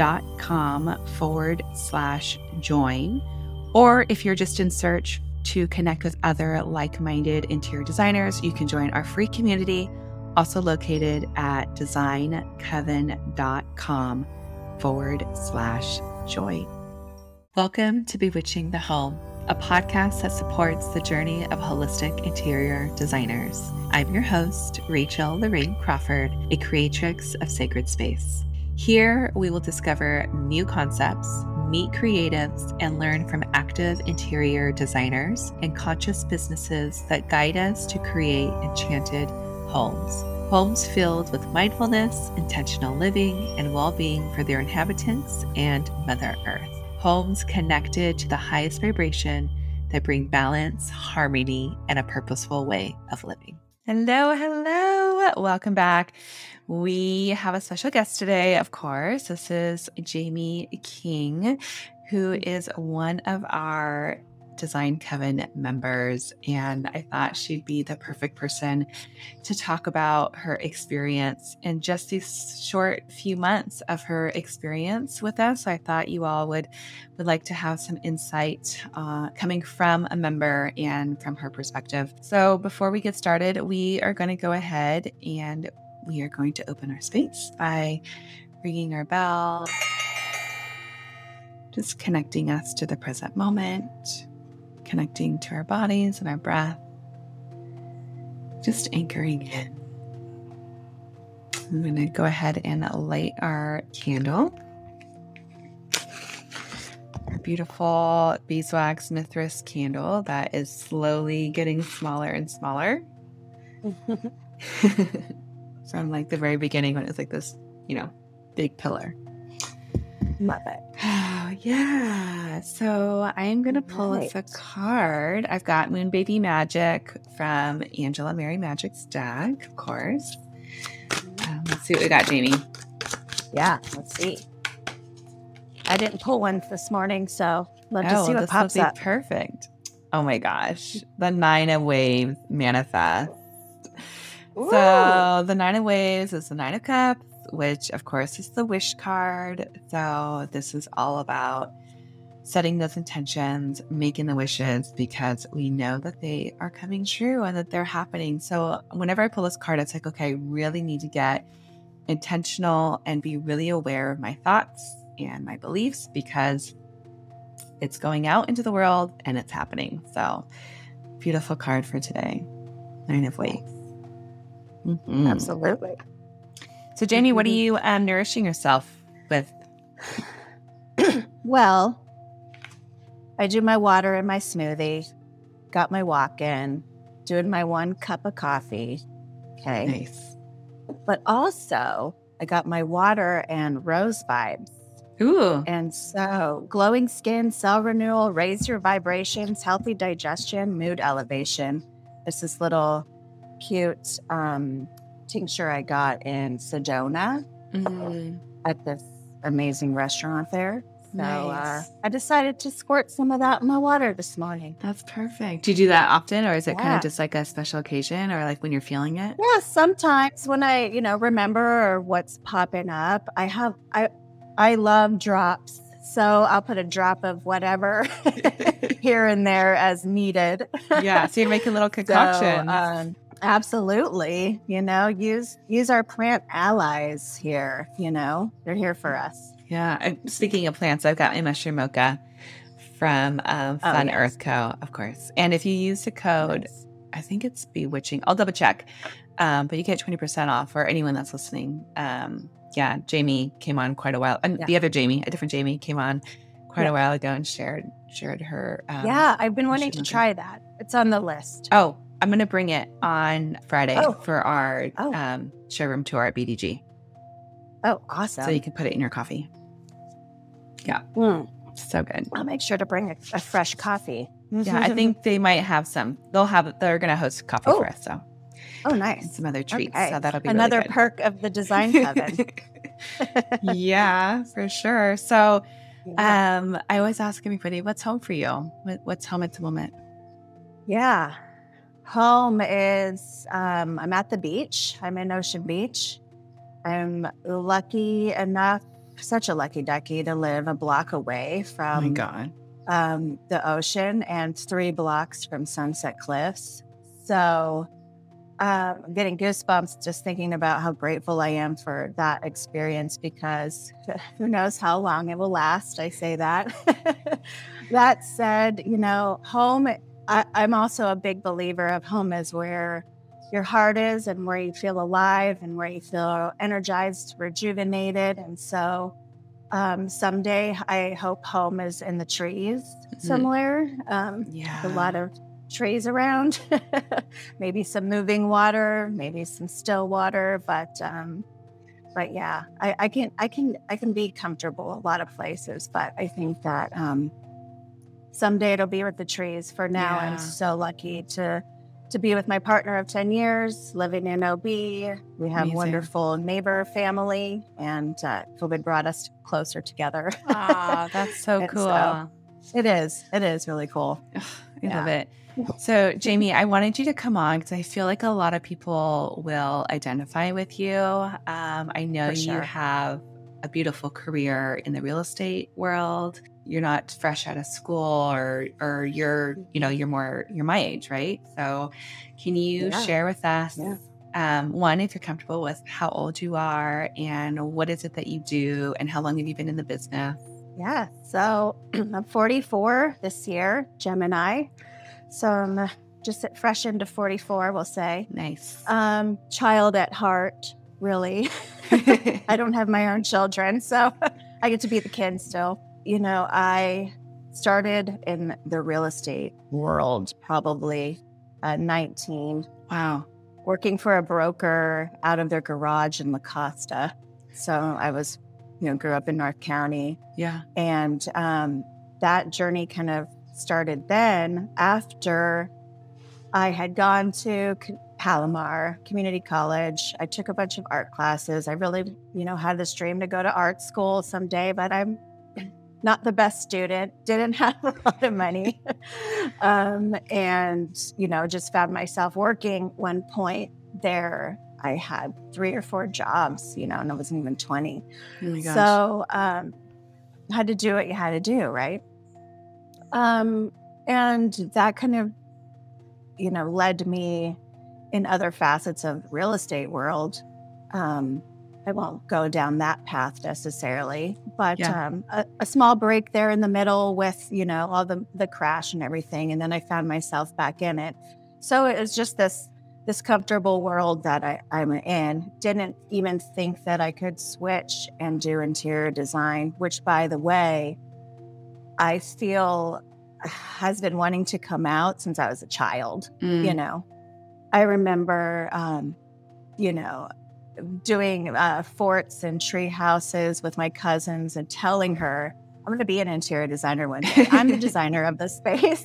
designcoven.com forward slash join. Or if you're just in search to connect with other like minded interior designers, you can join our free community also located at designcoven.com forward slash join. Welcome to Bewitching the Home, a podcast that supports the journey of holistic interior designers. I'm your host, Rachel Lorraine Crawford, a creatrix of sacred space. Here, we will discover new concepts, meet creatives, and learn from active interior designers and conscious businesses that guide us to create enchanted homes. Homes filled with mindfulness, intentional living, and well being for their inhabitants and Mother Earth. Homes connected to the highest vibration that bring balance, harmony, and a purposeful way of living. Hello, hello. Welcome back. We have a special guest today, of course. This is Jamie King, who is one of our Design Coven members. And I thought she'd be the perfect person to talk about her experience in just these short few months of her experience with us. I thought you all would would like to have some insight uh, coming from a member and from her perspective. So before we get started, we are going to go ahead and we are going to open our space by ringing our bell just connecting us to the present moment connecting to our bodies and our breath, just anchoring in. I'm going to go ahead and light our candle. Our beautiful beeswax mithras candle that is slowly getting smaller and smaller. From like the very beginning when it was like this, you know, big pillar. Love it. Oh, yeah. So I'm going to pull right. a card. I've got Moon Baby Magick from Angela Mary Magick's deck, of course. Um, let's see what we got, Jamie. Yeah, let's see. I didn't pull one this morning, so let's oh, see what pops up. Perfect. Oh my gosh. The Nine of Waves manifest. Ooh. So the Nine of Waves is the Nine of Cups which of course is the wish card. So this is all about setting those intentions, making the wishes because we know that they are coming true and that they're happening. So whenever I pull this card, it's like, okay, I really need to get intentional and be really aware of my thoughts and my beliefs because it's going out into the world and it's happening. So beautiful card for today. Nine of Waves. Mm-hmm. Absolutely. So, Jamie, what are you um, nourishing yourself with? well, I do my water and my smoothie, got my walk in, doing my one cup of coffee. Okay. Nice. But also, I got my water and rose vibes. Ooh. And so, glowing skin, cell renewal, raise your vibrations, healthy digestion, mood elevation. It's this little cute um, tincture I got in Sedona mm-hmm. at this amazing restaurant there. So uh, nice. uh, I decided to squirt some of that in my water this morning. That's perfect. Do you do that often, or is it yeah. kind of just like a special occasion, or like when you're feeling it? Yeah, sometimes when I, you know, remember or what's popping up. I have I I love drops, so I'll put a drop of whatever here and there as needed. yeah, so you're making little concoctions. So, um, Absolutely. You know, use use our plant allies here, you know. They're here for us. Yeah. Speaking of plants, I've got my mushroom mocha from um, oh, Fun oh, yes. Earth Co., of course. And if you use the code. I think it's bewitching. I'll double check. Um, but you get 20% off for anyone that's listening. Um, yeah, Jamie came on quite a while. And yeah. the other Jamie, a different Jamie, came on quite yeah. a while ago and shared shared her. Um, yeah, I've been wanting to try that. It's on the list. Oh, I'm going to bring it on Friday oh. for our oh. um, showroom tour at BDG. Oh, awesome. So you can put it in your coffee. Yeah. Mm. So good. I'll make sure to bring a, a fresh coffee. Yeah, I think they might have some. They'll have. They're going to host coffee Oh. for us. So Oh, and nice. some other treats. Okay. So that'll be Another really perk of the design coven. yeah, for sure. So, yeah. um, I always ask everybody, "What's home for you? What, what's home at the moment?" Yeah. Home is, um, I'm at the beach. I'm in Ocean Beach. I'm lucky enough, such a lucky ducky, to live a block away oh my from god. um, the ocean and three blocks from Sunset Cliffs. So um, I'm getting goosebumps just thinking about how grateful I am for that experience because who knows how long it will last. I say that. that said, you know, home, I, I'm also a big believer of home is where your heart is and where you feel alive and where you feel energized, rejuvenated. And so um, someday I hope home is in the trees somewhere. Um, Yeah. a lot of trees around, maybe some moving water, maybe some still water, but um, but yeah, I, I can I can I can be comfortable a lot of places, but I think that um, someday it'll be with the trees. For now, Yeah. I'm so lucky to to be with my partner of 10 years, living in OB. We have Amazing. wonderful neighbor family, and uh, COVID brought us closer together. Aw, that's so cool. so- it is. It is really cool. I Yeah. love it. So, Jamie, I wanted you to come on because I feel like a lot of people will identify with you. Um, I know For you have a beautiful career in the real estate world. You're not fresh out of school, or or you're you know you're more you're my age, right? So, can you Yeah. share with us? Yeah. Um, one, if you're comfortable with how old you are and what is it that you do and how long have you been in the business? Yeah. So I'm 44 this year, Gemini. So I'm uh, just fresh into 44, we'll say. Nice. Um, child at heart, really. I don't have my own children, so I get to be the kid still. You know, I started in the real estate world probably uh, 19, wow. working for a broker out of their garage in La Costa. So I was, you know, grew up in North County, Yeah. and um, that journey kind of started then after I had gone to Palomar Community College. I took a bunch of art classes. I really, you know, had this dream to go to art school someday, but I'm not the best student, didn't have a lot of money. um, and, you know, just found myself working one point there. I had three or four jobs, you know, and I wasn't even 20. Oh. So um, had to do what you had to do, right? Um, and that kind of, you know, led me in other facets of real estate world. Um, I won't go down that path necessarily, but Yeah. um, a, a small break there in the middle with you know all the the crash and everything, and then I found myself back in it. So it was just this this comfortable world that I, I'm in. Didn't even think that I could switch and do interior design, which, by the way, I feel has been wanting to come out since I was a child. Mm. You know, I remember, um, you know, doing uh, forts and tree houses with my cousins and telling her, I'm going to be an interior designer one day. I'm the designer of the space.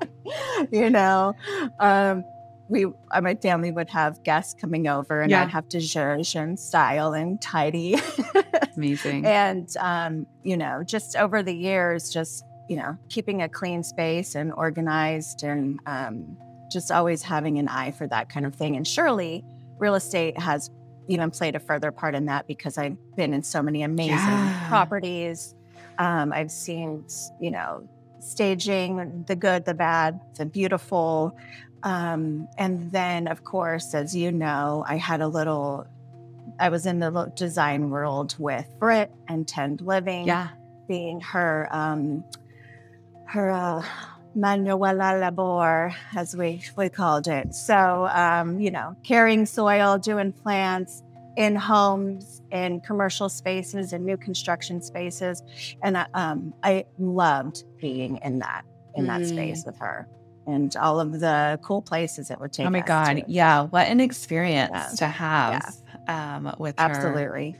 you know, um, we, uh, my family would have guests coming over and Yeah. I'd have to zhuzh and style and tidy. Amazing. and um, you know just over the years just you know keeping a clean space and organized and um, just always having an eye for that kind of thing and surely real estate has even played a further part in that because i've been in so many amazing Yeah. properties um, i've seen you know staging the good the bad the beautiful um, and then of course as you know i had a little I was in the design world with Britt and Tend Living, yeah. being her um, her uh, manuela labor, as we we called it. So um, you know, carrying soil, doing plants in homes, in commercial spaces, in new construction spaces, and I, um, I loved being in that in that Mm. space with her. And all of the cool places it would take. Oh my God. to. Yeah. What an experience Yeah. to have um, with her. Absolutely.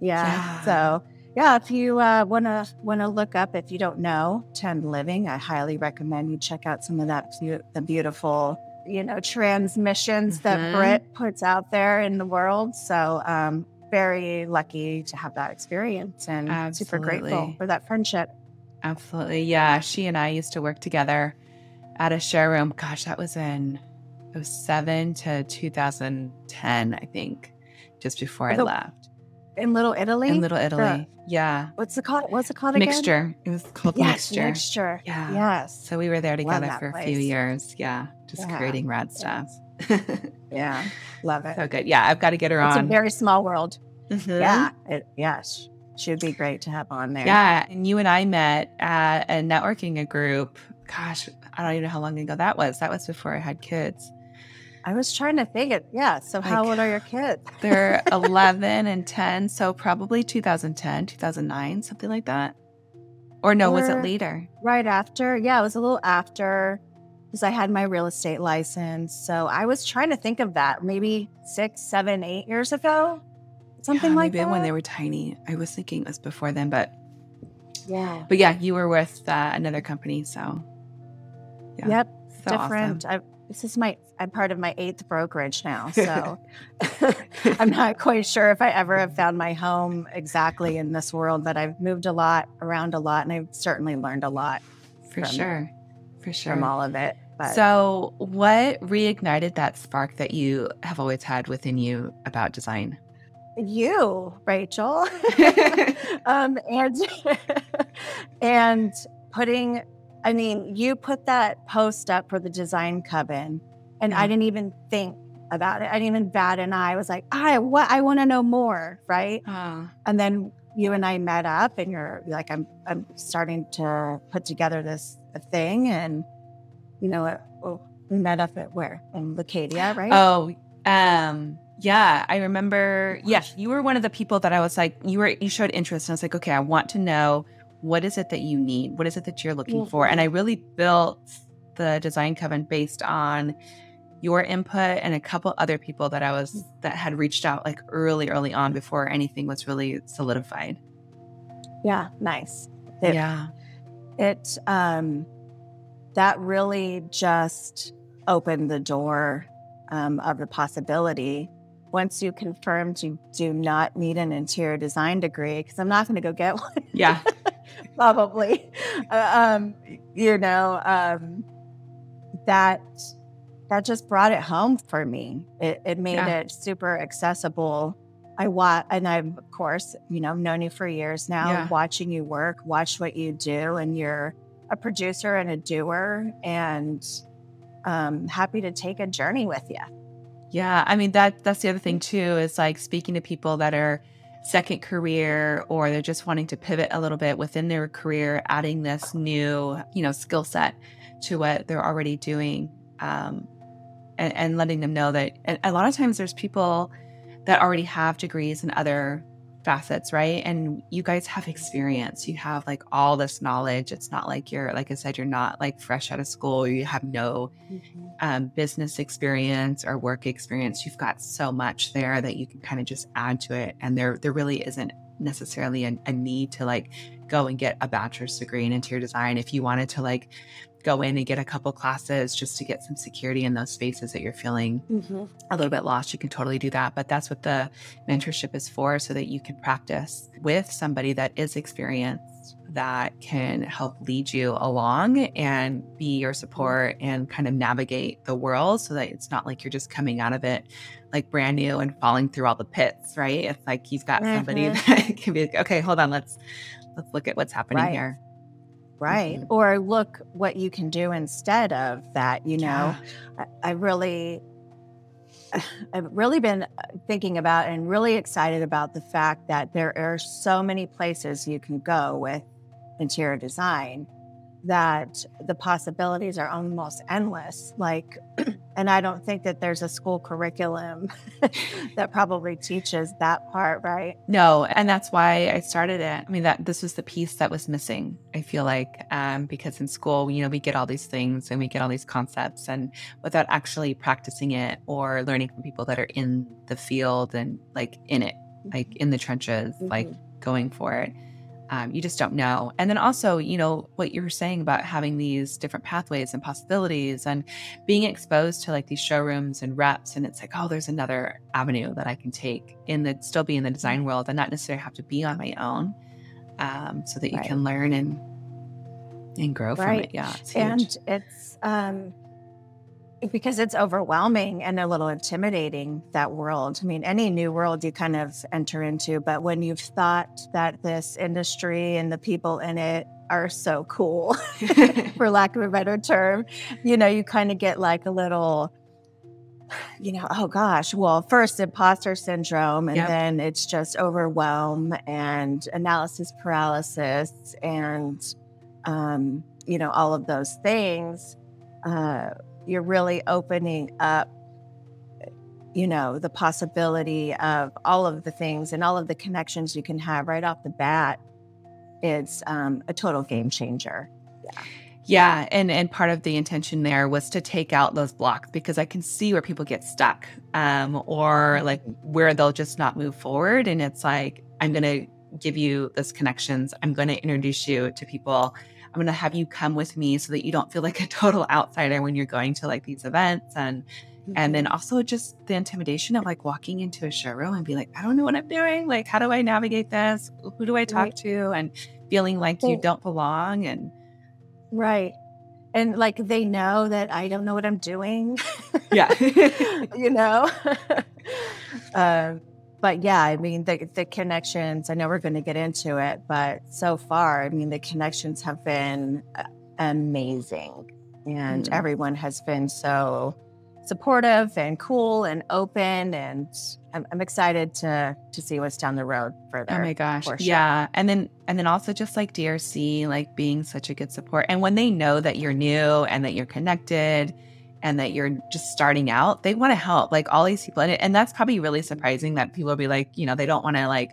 Yeah. Yeah. So yeah, if you uh, wanna wanna look up, if you don't know Tend Living, I highly recommend you check out some of that the beautiful you know transmissions that Mhm. Brit puts out there in the world. So um, very lucky to have that experience and super grateful for that friendship. Absolutely. Yeah. She and I used to work together at a showroom. Gosh, that was in 07 to 2010, I think, just before I left. In Little Italy, In Little Italy. yeah. what's it called? What's it called again? Mixture. It was called Yes, Mixture. mixture. Yeah. Yes. So we were there together for a few years. Yeah. Just Yeah. creating rad stuff. Yeah. Love it. so good. Yeah. I've got to get her on. It's a very small world. Mhm. Yeah. It, yes. Should be great to have on there. Yeah. And you and I met at a networking group. Gosh, I don't even know how long ago that was. That was before I had kids. I was trying to think it. Yeah. So how Like- old are your kids? They're 11 and 10. So probably 2010, 2009, something like that. Or no, was it later? Right after. Yeah, it was a little after because I had my real estate license. So I was trying to think of that maybe six, seven, eight years ago. Something Yeah, like maybe that. when they were tiny. I was thinking it was before then, but yeah. but yeah, you were with uh, another company. So yeah. Yep. so different. I, this is my, I'm part of my eighth brokerage now. So I'm not quite sure if I ever have found my home exactly in this world, but I've moved a lot around a lot and I've certainly learned a lot for from- sure. For sure. from all of it. But So, what reignited that spark that you have always had within you about design? you, Rachel, um, and and putting, I mean, you put that post up for the design coven, and I didn't even think about it. I didn't even bat an eye. I was like, I what I want to know more, right? Oh, And then you and I met up, and you're like, I'm I'm starting to put together this thing, and you know, it, well, we met up at where in Leucadia, right? oh, um, yeah. I remember. Yes, you were one of the people that I was like, you were, you showed interest, and I was like, okay, I want to know what is it that you need, what is it that you're looking for, and I really built the design coven based on your input and a couple other people that I was that had reached out like early, early on before anything was really solidified. yeah, nice. It- yeah. it um that really just opened the door um, of the possibility once you confirmed you do not need an interior design degree because i'm not going to go get one Yeah. probably Uh, um you know um that that just brought it home for me it, it made Yeah. it super accessible i wa and i've of course you know known you for years now Yeah. watching you work watch what you do and you're a producer and a doer and um happy to take a journey with you Yeah, I mean that that's the other thing too is like speaking to people that are second career or they're just wanting to pivot a little bit within their career, adding this new, you know, skill set to what they're already doing. Um and, and letting them know that a lot of times there's people that already have degrees in other facets, right? And you guys have experience. You have like all this knowledge. It's not like you're like I said, you're not like fresh out of school. You have no um, business experience or work experience, you've got so much there that you can kind of just add to it. And there, there really isn't necessarily a, a need to like go and get a bachelor's degree in interior design. If you wanted to like go in and get a couple classes just to get some security in those spaces that you're feeling a little bit lost, you can totally do that. But that's what the mentorship is for, so that you can practice with somebody that is experienced that can help lead you along and be your support and kind of navigate the world so that it's not like you're just coming out of it like brand new and falling through all the pits, right? It's like you've got somebody Mhm. that can be like, okay, hold on, let's let's look at what's happening Right. here. Right Mhm. or look what you can do instead of that you know Yeah. I, I really i've really been uh, thinking about and really excited about the fact that there are so many places you can go with interior design that the possibilities are almost endless like and i don't think that there's a school curriculum that probably teaches that part right No, and that's why I started it. I mean, that this was the piece that was missing. I feel like um, because in school, you know, we get all these things and we get all these concepts, and without actually practicing it or learning from people that are in the field and like in it, like in the trenches, like going for it. Um, you just don't know. And then also, you know, what you were saying about having these different pathways and possibilities and being exposed to like these showrooms and reps. And it's like, oh, there's another avenue that I can take in the still be in the design world and not necessarily have to be on my own um, so that you right. can learn and and grow right. from it. Yeah. It's and it's um because it's overwhelming and a little intimidating that world. I mean, any new world you kind of enter into, but when you've thought that this industry and the people in it are so cool, for lack of a better term, you know, you kind of get like a little, you know, oh gosh, well, first imposter syndrome, and yep. then it's just overwhelm and analysis paralysis and, um, you know, all of those things. Uh, you're really opening up you know the possibility of all of the things and all of the connections you can have right off the bat. It's um, a total game changer. Yeah. Yeah and and part of the intention there was to take out those blocks because i can see where people get stuck um, or like where they'll just not move forward. And it's like i'm going to give you those connections. I'm going to introduce you to people I'm going to have you come with me so that you don't feel like a total outsider when you're going to like these events and mm-hmm. and then mm-hmm. also just the intimidation of like walking into a showroom and be like, I don't know what I'm doing. Like, how do I navigate this? Who do I talk right. to? And feeling like you don't belong and right. And like they know that I don't know what I'm doing. Yeah. you know? um but yeah, I mean, the, the connections, I know we're going to get into it, but so far, I mean, the connections have been uh, amazing. And mm-hmm. everyone has been so supportive and cool and open. And I'm, I'm, excited to to see what's down the road further. Oh my gosh. Sure. Yeah. And then, and then also just like DRC, like being such a good support. And when they know that you're new and that you're connected, and that you're just starting out, they want to help. Like all these people, and, and that's probably really surprising that people will be like, you know, they don't want to like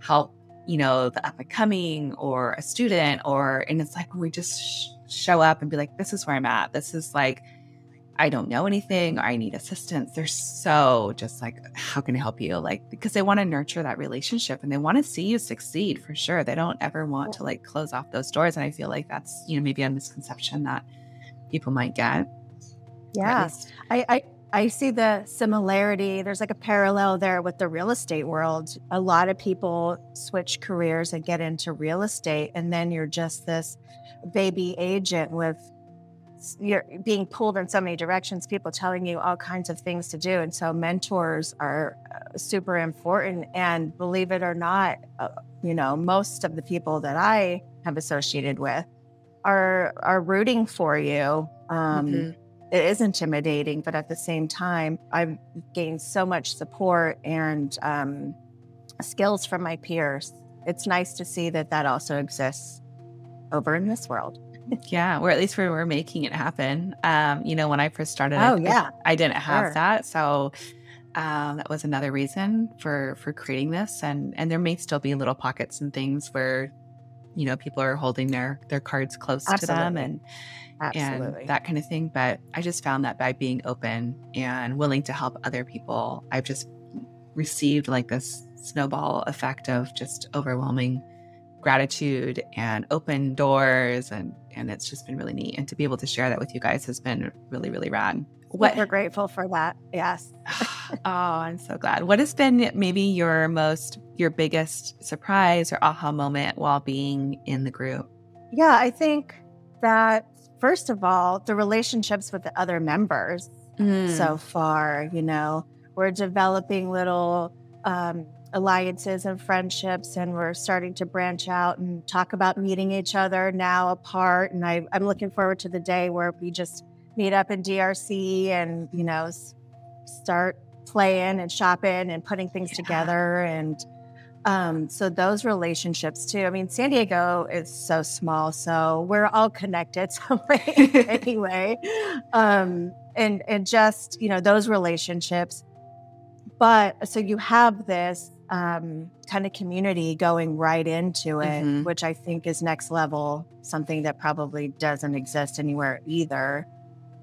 help, you know, the up and coming or a student, or and it's like we just sh- show up and be like, this is where I'm at. This is like, I don't know anything, or I need assistance. They're so just like, how can I help you? Like because they want to nurture that relationship and they want to see you succeed for sure. They don't ever want to like close off those doors, and I feel like that's you know maybe a misconception that people might get. Yeah. I, I I see the similarity. There's like a parallel there with the real estate world. A lot of people switch careers and get into real estate, and then you're just this baby agent with you're being pulled in so many directions, people telling you all kinds of things to do. And so mentors are uh, super important. And believe it or not, uh, you know, most of the people that I have associated with are are rooting for you. Um, mm-hmm it is intimidating, but at the same time, I've gained so much support and um, skills from my peers. It's nice to see that that also exists over in this world. yeah, or at least we're, we're making it happen. Um, you know, when I first started, oh I, yeah, I, I didn't have sure. that, so um, that was another reason for for creating this. And and there may still be little pockets and things where, you know, people are holding their their cards close Absolutely. to them and Absolutely. and that kind of thing. But I just found that by being open and willing to help other people, I've just received like this snowball effect of just overwhelming gratitude and open doors and and it's just been really neat and to be able to share that with you guys has been really really rad what we're grateful for that yes oh i'm so glad what has been maybe your most your biggest surprise or aha moment while being in the group yeah i think that first of all, the relationships with the other members mm. so far, you know, we're developing little um, alliances and friendships, and we're starting to branch out and talk about meeting each other now apart. And I, I'm looking forward to the day where we just meet up in DRC and, you know, s- start playing and shopping and putting things yeah. together and um, so those relationships too. I mean, San Diego is so small, so we're all connected some way anyway. Um, and and just you know those relationships. But so you have this um, kind of community going right into it, mm-hmm. which I think is next level, something that probably doesn't exist anywhere either.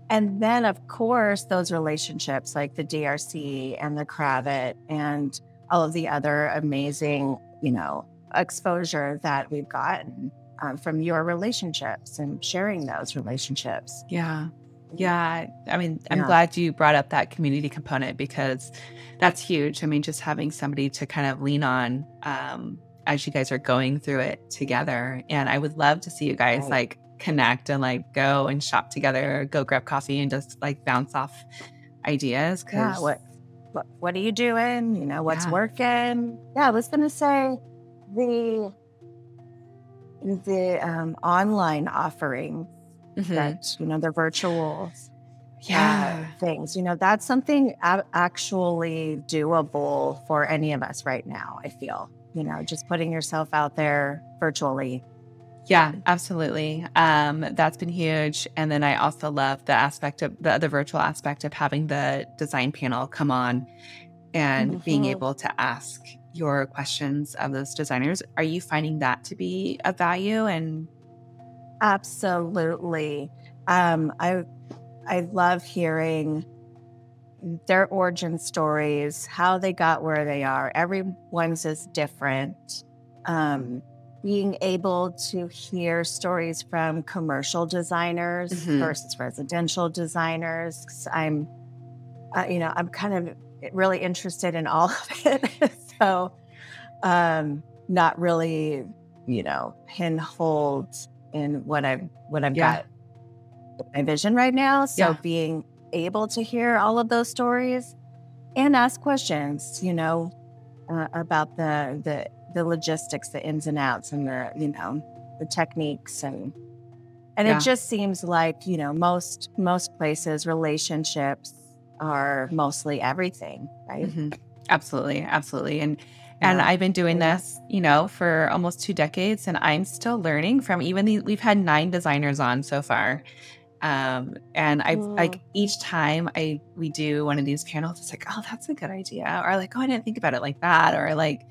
And then, of course, those relationships like the DRC and the Kravet and all of the other amazing, you know, exposure that we've gotten um, from your relationships and sharing those relationships. Yeah. Yeah. I mean, I'm Yeah. glad you brought up that community component because that's huge. I mean, just having somebody to kind of lean on um, as you guys are going through it together. And I would love to see you guys Right. like connect and like go and shop together, go grab coffee and just like bounce off ideas. Yeah. Cause What, what what are you doing? You know, what's Yeah. working? Yeah, I was gonna say the the um, online offering Mhm. that you know the virtual yeah. uh, things. You know, that's something actually doable for any of us right now. I feel you know just putting yourself out there virtually. Yeah, absolutely. Um, that's been huge. And then I also love the aspect of the, the virtual aspect of having the design panel come on and being Mhm. able to ask your questions of those designers. Are you finding that to be a value? And Absolutely. Um, I I love hearing their origin stories, how they got where they are. Everyone's is different. Um, being able to hear stories from commercial designers Mhm. versus residential designers. I'm, uh, you know, I'm kind of really interested in all of it. so, um, not really, you know, pinholed in what I've what I've Yeah. got my vision right now. So Yeah. being able to hear all of those stories and ask questions, you know, uh, about the the the logistics, the ins and outs, and the you know the techniques and and Yeah. it just seems like you know most most places relationships are mostly everything, right? Mhm. absolutely, absolutely. And and Yeah. I've been doing this, you know, for almost two decades, and I'm still learning from even the, we've had nine designers on so far. Um, and Mm. like each time I we do one of these panels, it's like, oh, that's a good idea, or like, oh, I didn't think about it like that, or like,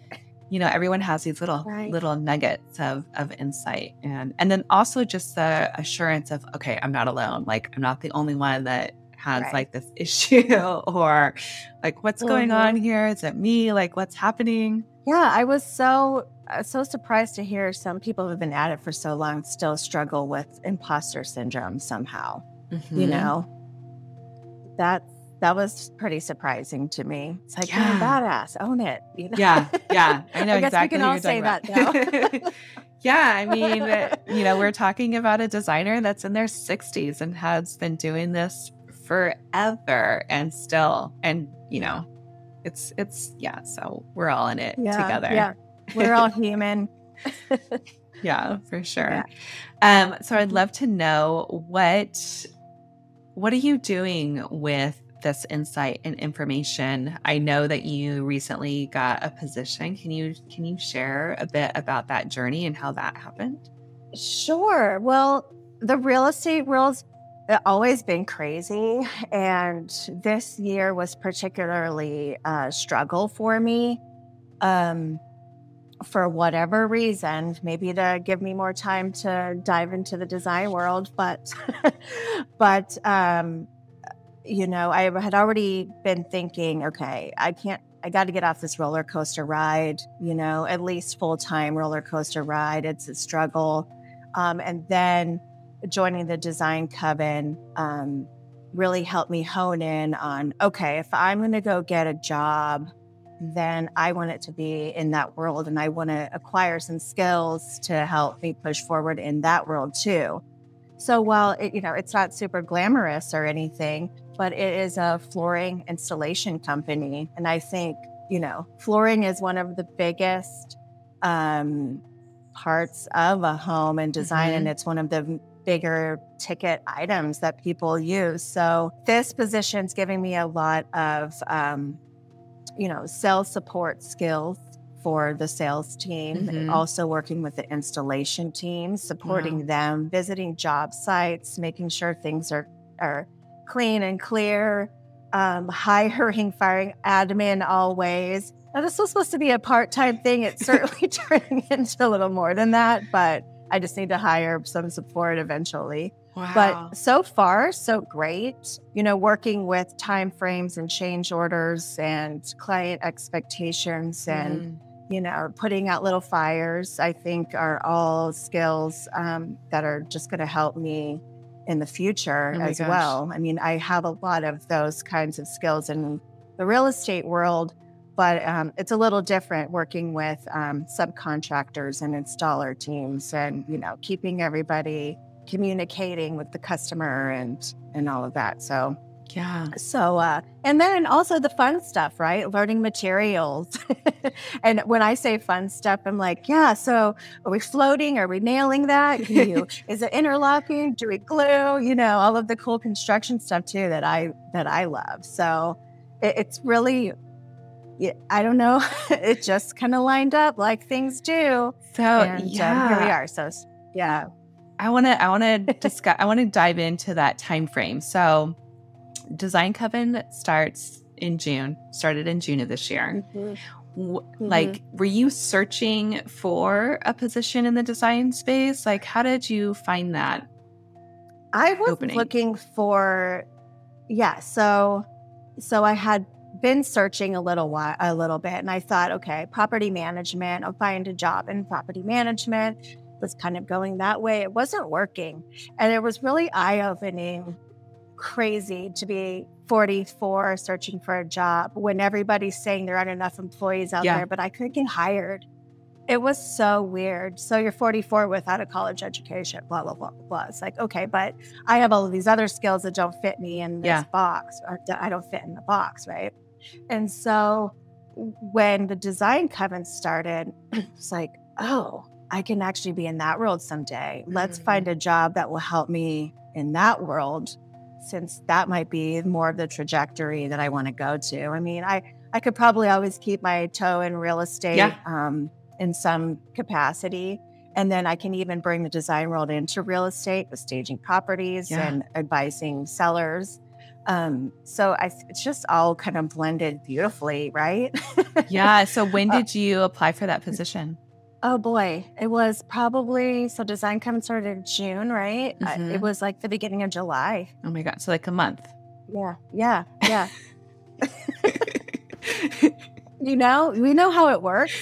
you know, everyone has these little Right. little nuggets of of insight, and and then also just the assurance of, okay, I'm not alone. Like, I'm not the only one that has Right. like this issue, or like, what's going Mhm. on here? Is it me? Like, what's happening? Yeah, I was so uh, so surprised to hear some people who've been at it for so long still struggle with imposter syndrome somehow. You Mhm. know, that that was pretty surprising to me. It's like, Yeah. yeah. badass, own it. You know? Yeah, yeah, I know I guess exactly. we can all you're say that about. yeah, I mean, you know, we're talking about a designer that's in their 60s and has been doing this forever and still, and you know, it's it's yeah. So we're all in it yeah, together. Yeah, we're all human. yeah, for sure. Yeah. Um, so I'd love to know what what are you doing with this insight and information? I know that you recently got a position. Can you can you share a bit about that journey and how that happened? Sure. Well, the real estate world's uh, always been crazy, and this year was particularly a struggle for me. Um, for whatever reason, maybe to give me more time to dive into the design world, but but um, you know, I had already been thinking, okay, I can't. I got to get off this roller coaster ride, you know, at least full time roller coaster ride. It's a struggle. Um, and then joining the design coven um, really helped me hone in on okay, if I'm going to go get a job, then I want it to be in that world and I want to acquire some skills to help me push forward in that world too. So while it, you know it's not super glamorous or anything, but it is a flooring installation company, and I think you know flooring is one of the biggest um, parts of a home and design, and it's one of the bigger ticket items that people use. So this position's giving me a lot of um, you know sales support skills for the sales team, Mhm. also working with the installation team, supporting them, visiting job sites, making sure things are are clean and clear, um, hiring, firing admin always. Now, this was supposed to be a part time thing. It's certainly turning into a little more than that, but I just need to hire some support eventually. Wow. But so far, so great. You know, working with time frames and change orders and client expectations and you know, putting out little fires, I think are all skills um, that are just going to help me in the future Oh as gosh. well. I mean, I have a lot of those kinds of skills in the real estate world, but um, it's a little different working with um, subcontractors and installer teams and, you know, keeping everybody communicating with the customer and and all of that. So Yeah. so, uh, and then also the fun stuff, right? Learning materials. and when I say fun stuff, I'm like, yeah, so are we floating? Are we nailing that? You, is it interlocking? Do we glue? You know, all of the cool construction stuff too that I, that I love. So it, it's really, I don't know. it just kind of lined up like things do. So and yeah, um, here we are. So yeah. I want to I want to discuss I want to dive into that time frame. So Design Coven starts in June, started in June of this year. Mm-hmm. W- mm-hmm. Like were you searching for a position in the design space? Like how did you find that? I was opening. looking for, yeah. So, so I had been searching a little while, a little bit, and I thought, okay, property management. I'll find a job in property management. Was kind of going that way. It wasn't working, and it was really eye opening, crazy to be 44 searching for a job when everybody's saying there aren't enough employees out Yeah. there, but I couldn't get hired. It was so weird. So you're 44 without a college education, blah, blah, blah, blah. It's like, okay, but I have all of these other skills that don't fit me in this Yeah. box. Or I don't fit in the box, right? And so when the design coven started, it's like, oh, I can actually be in that world someday. Let's Mhm. find a job that will help me in that world, since that might be more of the trajectory that I want to go to. I mean, I I could probably always keep my toe in real estate Yeah. um, in some capacity. And then I can even bring the design world into real estate with staging properties Yeah. and advising sellers. Um, so I, it's just all kind of blended beautifully, right? Yeah. So when Uh, did you apply for that position? Oh boy, it was probably so design coven started in June, right? Mhm. it was like the beginning of July. Oh my god. So like a month. Yeah, yeah, yeah. you know, we know how it works.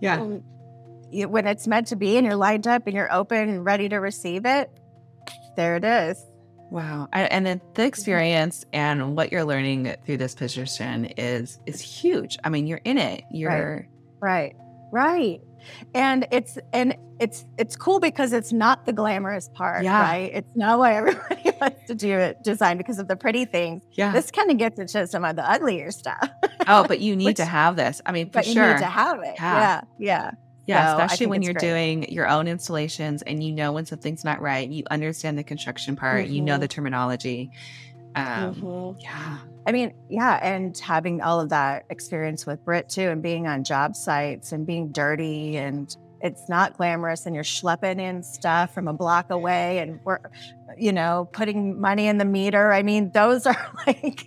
Yeah. Um, you- when it's meant to be and you're lined up and you're open and ready to receive it, there it is. Wow. I, and then the experience and what you're learning through this position is is huge. I mean, you're in it. You're Right. Right. And it's and it's it's cool because it's not the glamorous part, Yeah. right? It's not why everybody wants to do it design because of the pretty things. yeah. This kind of gets into some of the uglier stuff. oh, but you need Which- to have this. I mean, for but sure. you need to have it. Yeah. Yeah. Yeah. Yeah, So especially when you're great. doing your own installations and you know when something's not right. You understand the construction part. Mm-hmm. You know the terminology. Um, Mhm. Yeah. I mean, yeah, and having all of that experience with Brit too, and being on job sites and being dirty, and it's not glamorous, and you're schlepping in stuff from a block away, and we're, you know, putting money in the meter. I mean, those are like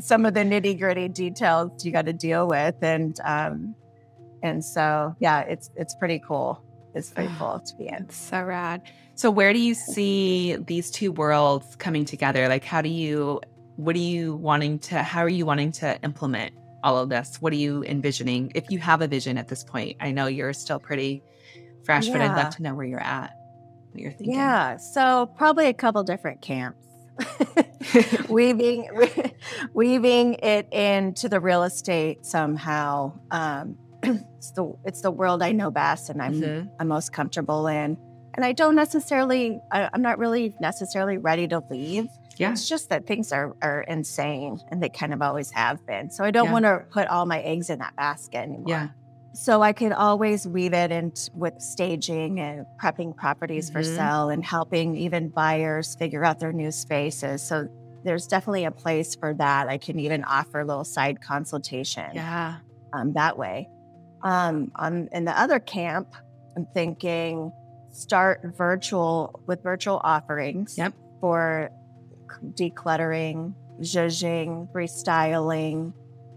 some of the nitty gritty details you got to deal with, and um, and so yeah, it's it's pretty cool. It's pretty cool to be in. It's so rad. So, where do you see these two worlds coming together? Like, how do you, what are you wanting to, how are you wanting to implement all of this? What are you envisioning? If you have a vision at this point, I know you're still pretty fresh, but I'd love to know where you're at, what you're thinking. Yeah, so probably a couple different camps. weaving weaving it into the real estate somehow. Um, it's the it's the world I know best and I'm Mhm. I'm most comfortable in. And I don't necessarily I, I'm not really necessarily ready to leave. Yeah. It's just that things are are insane and they kind of always have been. So I don't Yeah. want to put all my eggs in that basket anymore. Yeah. So I could always weave it in with staging and prepping properties for Mhm. sale and helping even buyers figure out their new spaces. So there's definitely a place for that. I can even offer a little side consultation Yeah. um, that way. Um, on in the other camp, I'm thinking start virtual with virtual offerings Yep. for decluttering, zhuzhing, restyling,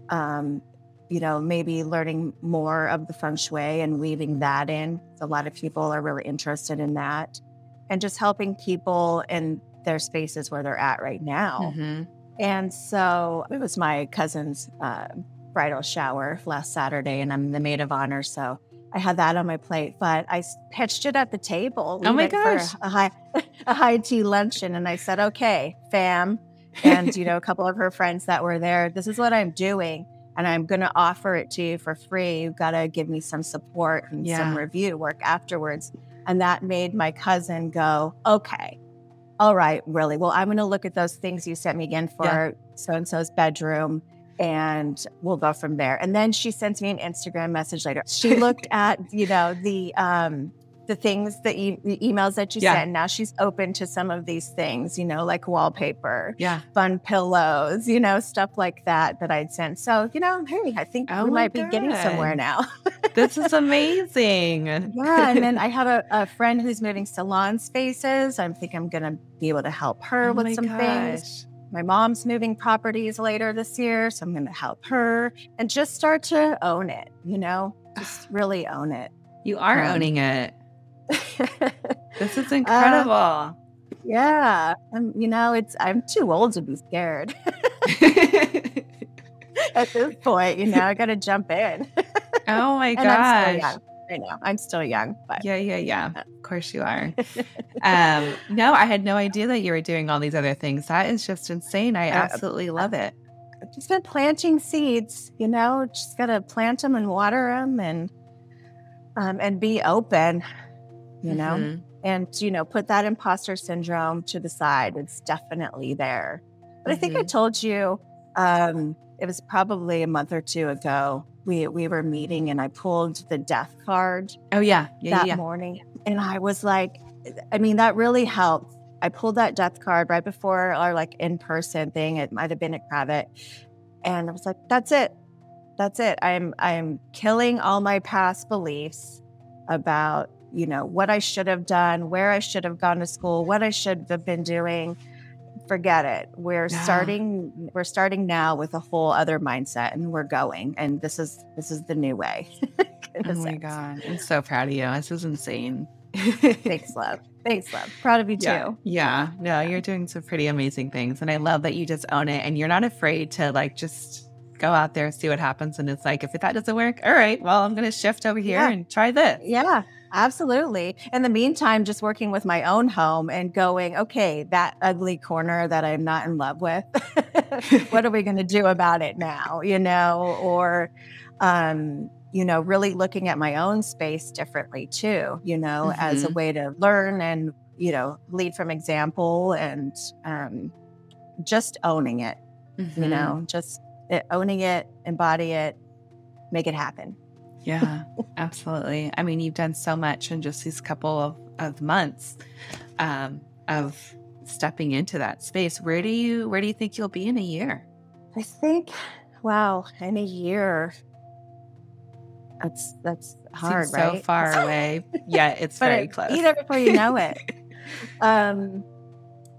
um, you know, maybe learning more of the feng shui and weaving that in. A lot of people are really interested in that. And just helping people in their spaces where they're at right now. Mhm. And so it was my cousin's uh, bridal shower last Saturday, and I'm the maid of honor. So I had that on my plate, but I pitched it at the table. Oh we oh my gosh. a high, a high tea luncheon. And I said, okay, fam, and, you know, a couple of her friends that were there, this is what I'm doing. And I'm going to offer it to you for free. You've got to give me some support and yeah. some review work afterwards. And that made my cousin go, okay, all right, really? Well, I'm going to look at those things you sent me again for so and so's bedroom and we'll go from there. And then she sends me an Instagram message later. She looked at, you know, the um the things the, e- the emails that you yeah. sent. Now she's open to some of these things, you know, like wallpaper, yeah, fun pillows, you know, stuff like that that I'd sent. So, you know, hey, I think oh we might God. be getting somewhere now. this is amazing. yeah, and then I have a, a, friend who's moving salon spaces. I think I'm gonna be able to help her oh with some gosh. things. My mom's moving properties later this year, so I'm going to help her and just start to own it, you know, just really own it. You are um, owning it. this is uh, incredible. Uh, yeah. I'm, you know, it's, I'm too old to be scared. At this point, you know, I got to jump in. oh my gosh. I know I'm still young, but yeah, yeah, yeah. Of course you are. um, no, I had no idea that you were doing all these other things. That is just insane. I absolutely love it. I've just been planting seeds, you know, just got to plant them and water them and um, and be open, you know, mm-hmm. and you know, put that imposter syndrome to the side. It's definitely there. But mm-hmm. I think I mm-hmm. told you um, it was probably a month or two ago we we were meeting and I pulled the death card. Oh yeah, yeah that yeah. morning, and I was like, I mean, that really helped. I pulled that death card right before our like in person thing. It might have been at Kravet, and I was like, that's it, that's it. I'm I'm killing all my past beliefs about you know what I should have done, where I should have gone to school, what I should have been doing forget it. We're yeah. starting we're starting now with a whole other mindset and we're going and this is this is the new way. oh my god. I'm so proud of you. This is insane. Thanks, love. Thanks, love. Proud of you yeah. too. Yeah. No, you're doing some pretty amazing things. And I love that you just own it and you're not afraid to like just go out there, and see what happens. And it's like, if that doesn't work, all right, well, I'm going to shift over here yeah. and try this. Yeah. Absolutely. In the meantime, just working with my own home and going, okay, that ugly corner that I'm not in love with, what are we going to do about it now? You know, or, um, you know, really looking at my own space differently too, you know, mm-hmm. as a mm-hmm. way to learn and, you know, lead from example and um, just owning it, mm-hmm. you know, just owning it, embody it, make it happen. Yeah, absolutely. I mean, you've done so much in just these couple of, of months um, of stepping into that space. Where do you where do you think you'll be in a year? I think, wow, in a year. That's that's hard, Seems right? So far away. Yeah, it's very close. It before you know it. um,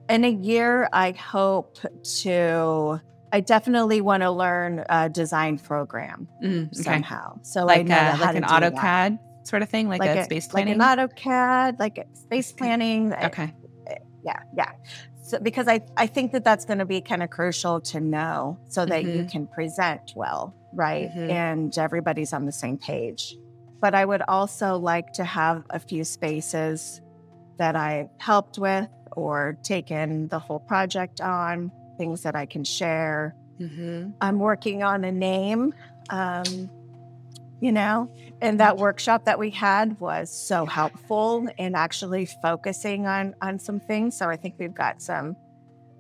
in a year, I hope to I definitely want to learn a design program mm, okay. somehow. So like, uh, like an AutoCAD that. sort of thing, like, like a, a, space planning, like an AutoCAD, like space planning. Okay. I, yeah, yeah. So because I I think that that's going to be kind of crucial to know so that mm-hmm. you can present well, right? Mm-hmm. And everybody's on the same page. But I would also like to have a few spaces that I helped with or taken the whole project on things that I can share. Mm-hmm. I'm working on a name, um, you know, and that workshop that we had was so helpful in actually focusing on on some things. So I think we've got some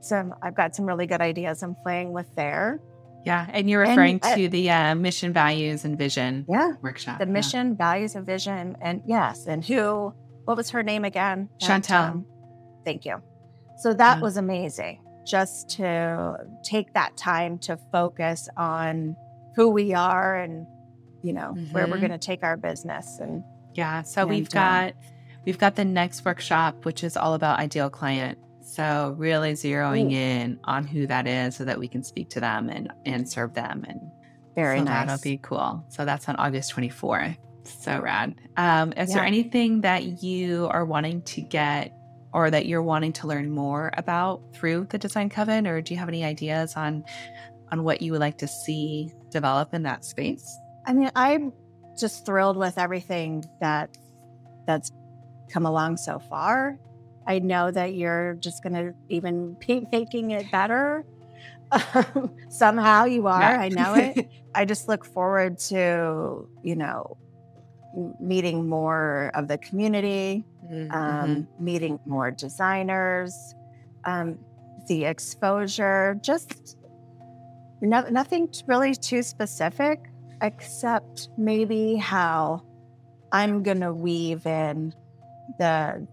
some I've got some really good ideas I'm playing with there. Yeah, and you're referring and, uh, to the uh, mission, values, and vision. Yeah, workshop. The mission, yeah. values, and vision, and yes, and who? What was her name again? Chantel. Um, thank you. So that yeah. was amazing just to take that time to focus on who we are and you know mm-hmm. where we're mm-hmm. going to take our business and yeah so and, we've got um, we've got the next workshop which is all about ideal client so really zeroing Ooh. in on who that is so that we can speak to them and and serve them and very so nice that'll be cool so that's on august 24th so rad um, is yeah. there anything that you are wanting to get or that you're wanting to learn more about through the Design Coven? Or do you have any ideas on on what you would like to see develop in that space? I mean, I'm just thrilled with everything that that's come along so far. I know that you're just going to even be making it better. Somehow you are. Yeah. I know it. I just look forward to, you know, meeting more of the community, mm-hmm. um, meeting more designers, um, the exposure, just no, nothing really too specific, except maybe how I'm going to weave in the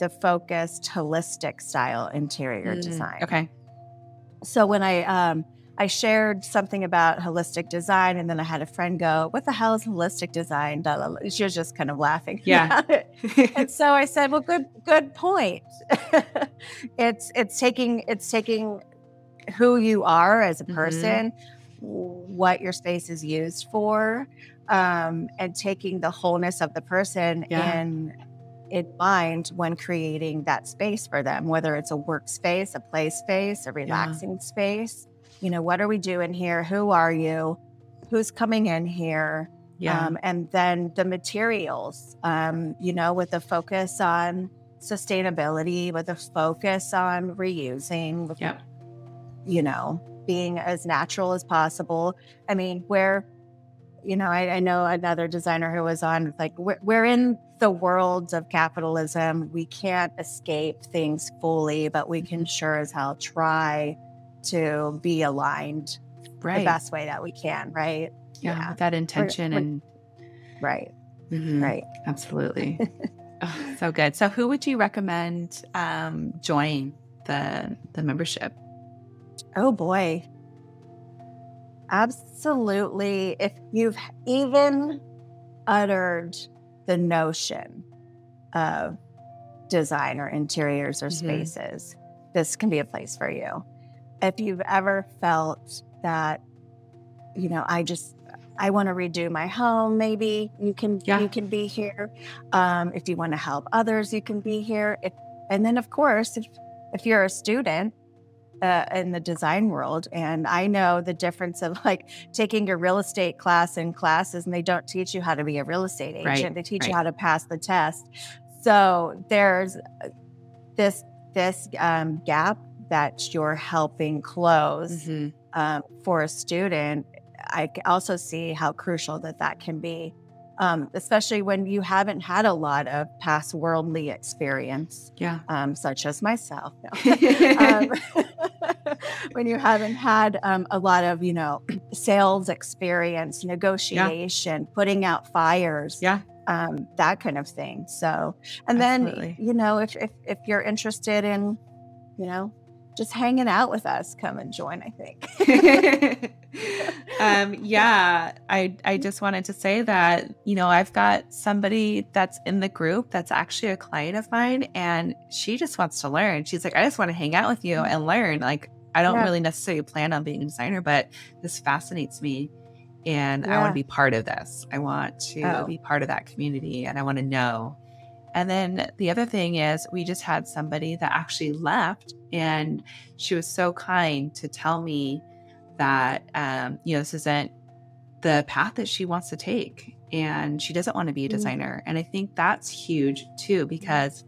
the focused holistic style interior mm, design. Okay. So when I um, I shared something about holistic design, and then I had a friend go, "What the hell is holistic design?" She was just kind of laughing. Yeah. and so I said, "Well, good good point. it's it's taking it's taking who you are as a mm-hmm. person, mm-hmm. what your space is used for, um, and taking the wholeness of the person yeah. in in mind when creating that space for them, whether it's a workspace, a play space, a relaxing yeah. space. You know, what are we doing here? Who are you? Who's coming in here? Yeah. Um, and then the materials, um, you know, with a focus on sustainability, with a focus on reusing, with, yep. you know, being as natural as possible. I mean, where you know, I, I, know another designer who was on like we're, we're in the world of capitalism. We can't escape things fully, but we can sure as hell try to be aligned right. the best way that we can, right? Yeah, yeah. with that intention we're, we're, and right, mm-hmm. right, absolutely. oh, so good. So, who would you recommend um, join the the membership? Oh boy, Absolutely. If you've even uttered the notion of design or interiors or mm-hmm. spaces, this can be a place for you. If you've ever felt that, you know, I just, I want to redo my home. Maybe you can yeah. you can be here. Um, if you want to help others, you can be here. If, and then, of course, if if you're a student uh, in the design world. And I know the difference of like taking a real estate class in classes and they don't teach you how to be a real estate agent. Right, they teach right. you how to pass the test. So there's uh, this this um, gap that you're helping close mm-hmm. um, for a student. I also see how crucial that that can be um, especially when you haven't had a lot of past worldly experience. Yeah. Um, such as myself. No. um, when you haven't had um, a lot of, you know, sales experience, negotiation, yeah. putting out fires. Yeah. Um, that kind of thing. So, and Absolutely. then, you know, if, if, if you're interested in, you know, just hanging out with us, come and join, I think. um, yeah, I, I just wanted to say that, you know, I've got somebody that's in the group that's actually a client of mine and she just wants to learn. She's like, I just want to hang out with you and learn. Like, I don't yeah. really necessarily plan on being a designer, but this fascinates me. And yeah. I want to be part of this. I want to oh. be part of that community and I want to know and then the other thing is, we just had somebody that actually left, and she was so kind to tell me that, um, you know, this isn't the path that she wants to take, and she doesn't want to be a mm. designer. And I think that's huge too, because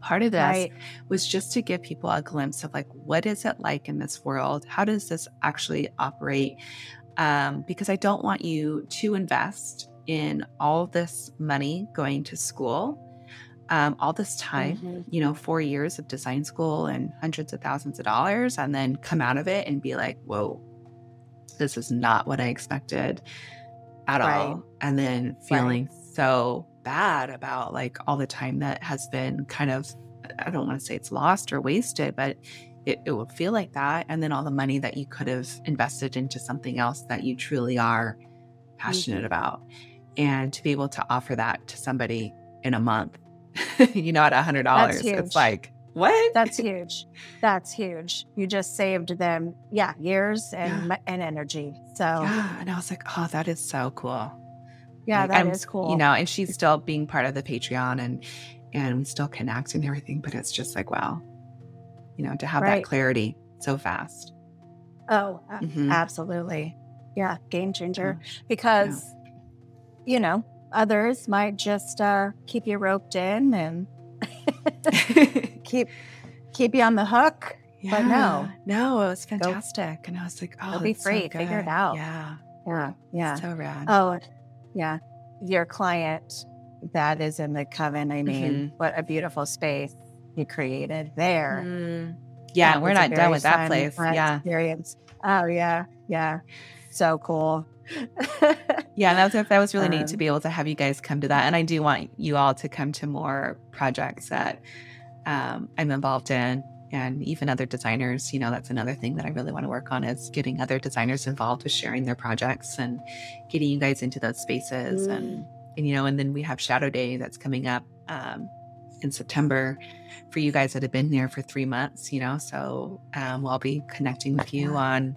part of this right. was just to give people a glimpse of like, what is it like in this world? How does this actually operate? Um, because I don't want you to invest in all this money going to school um, all this time, mm-hmm. you know, four years of design school and hundreds of thousands of dollars, and then come out of it and be like, whoa, this is not what I expected at right. all. And then feeling right. so bad about like all the time that has been kind of, I don't want to say it's lost or wasted, but it, it will feel like that. And then all the money that you could have invested into something else that you truly are passionate mm-hmm. about. And to be able to offer that to somebody in a month you know, at a hundred dollars. It's like, what? That's huge. That's huge. You just saved them, yeah, years and yeah. and energy. So yeah, and I was like, oh, that is so cool. Yeah, like, that I'm, is cool. You know, and she's still being part of the Patreon and and we still connect and everything, but it's just like, wow, you know, to have right. that clarity so fast. Oh, mm-hmm. absolutely. Yeah, game changer. Yeah. Because, yeah. you know, others might just uh, keep you roped in and keep keep you on the hook. Yeah. But no, no, it was fantastic, Go, and I was like, "Oh, be free, so figure it out." Yeah, yeah, yeah, so rad. Oh, yeah, your client that is in the coven. I mean, mm-hmm. what a beautiful space you created there. Mm. Yeah, that we're not done with that place. Yeah, experience. Oh yeah, yeah, so cool. yeah, that was that was really um, neat to um, be able to have you guys come to that, and I do want you all to come to more projects that um, I'm involved in, and even other designers. You know, that's another thing that I really want to work on is getting other designers involved with sharing their projects and getting you guys into those spaces, mm. and and you know, and then we have Shadow Day that's coming up um, in September for you guys that have been there for three months. You know, so um, I'll be connecting with you on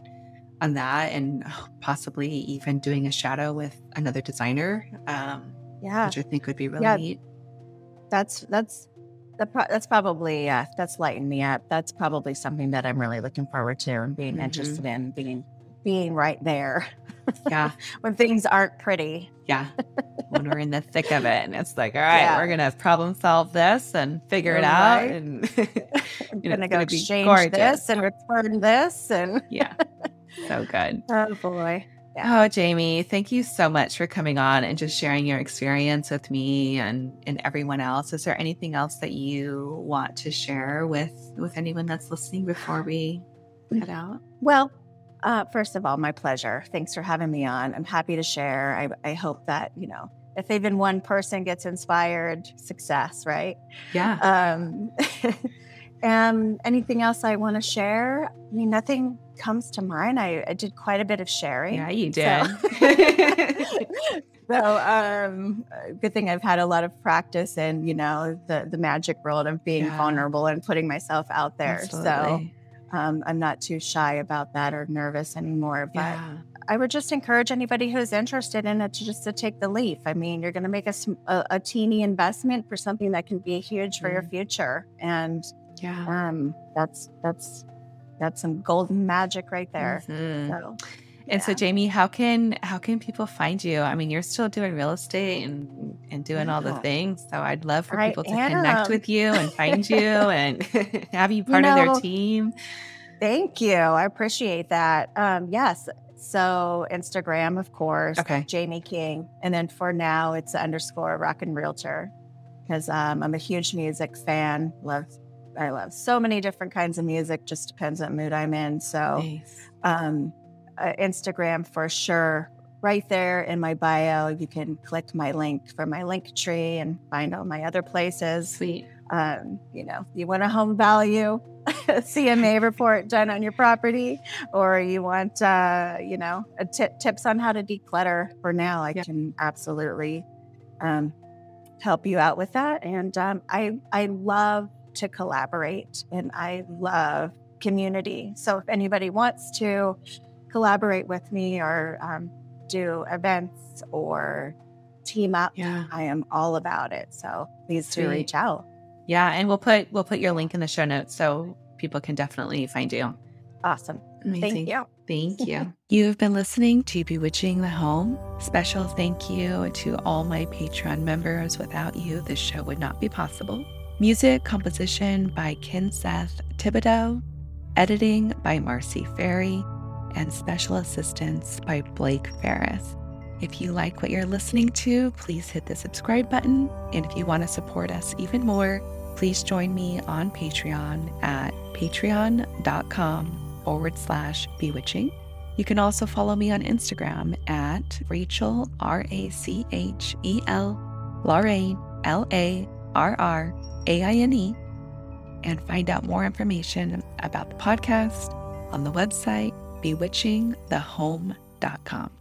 on that and possibly even doing a shadow with another designer. Um, yeah, which I think would be really yeah. neat. That's that's that's probably uh, that's lighting me up. That's probably something that I'm really looking forward to and being mm-hmm. interested in being being right there. Yeah, when things aren't pretty. Yeah, when we're in the thick of it, and it's like, all right, yeah. we're gonna problem solve this and figure it out, and I'm gonna go exchange this and return this, and yeah, so good. Oh boy. Yeah. Oh, Jamie, thank you so much for coming on and just sharing your experience with me and, and everyone else. Is there anything else that you want to share with with anyone that's listening before we head out? Well, uh, first of all, my pleasure. Thanks for having me on. I'm happy to share. I, I hope that, you know, if even one person gets inspired, success, right? Yeah. Um, and anything else I want to share? I mean, nothing comes to mind. I, I did quite a bit of sharing. Yeah, you did. So, so um, good thing I've had a lot of practice in, you know, the the magic world of being yeah. vulnerable and putting myself out there. Absolutely. So um, I'm not too shy about that or nervous anymore. But yeah. I would just encourage anybody who's interested in it to just to take the leap. I mean, you're going to make a, a, a, teeny investment for something that can be huge for mm. your future, and yeah, um, that's that's that's some golden magic right there. Mm-hmm. So, and so, Jamie, how can how can people find you? I mean, you're still doing real estate and and doing yeah. all the things. So I'd love for people to connect with you and find you and have you part you know, of their team. Thank you. I appreciate that. Um, yes. So Instagram, of course. Okay. Jamie King, and then for now, it's underscore Rock and Realtor because um, I'm a huge music fan. Love I love so many different kinds of music. Just depends what mood I'm in. So, nice. um, uh, Instagram for sure. Right there in my bio, you can click my link for my Linktree and find all my other places. Sweet. Um, you know, you want a home value CMA report done on your property, or you want, uh, you know, tips on how to declutter. For now, I yeah. can absolutely um, help you out with that. And um, I I love to collaborate and I love community. So if anybody wants to collaborate with me or um, do events or team up, yeah. I am all about it. So please Sweet. do reach out. Yeah, and we'll put we'll put your link in the show notes so people can definitely find you. Awesome. Amazing. Thank you. Thank you. You've been listening to Bewitching the Home. Special thank you to all my Patreon members. Without you, this show would not be possible. Music composition by Seth Thibodeau, editing by Marcy Ferry, and special assistance by Blake Ferris. If you like what you're listening to, please hit the subscribe button. And if you want to support us even more, please join me on Patreon at patreon.com forward slash bewitching. You can also follow me on Instagram at Rachel, R A C H E L, Larraine, L A R R a I N E, and find out more information about the podcast on the website bewitchingthehome.com.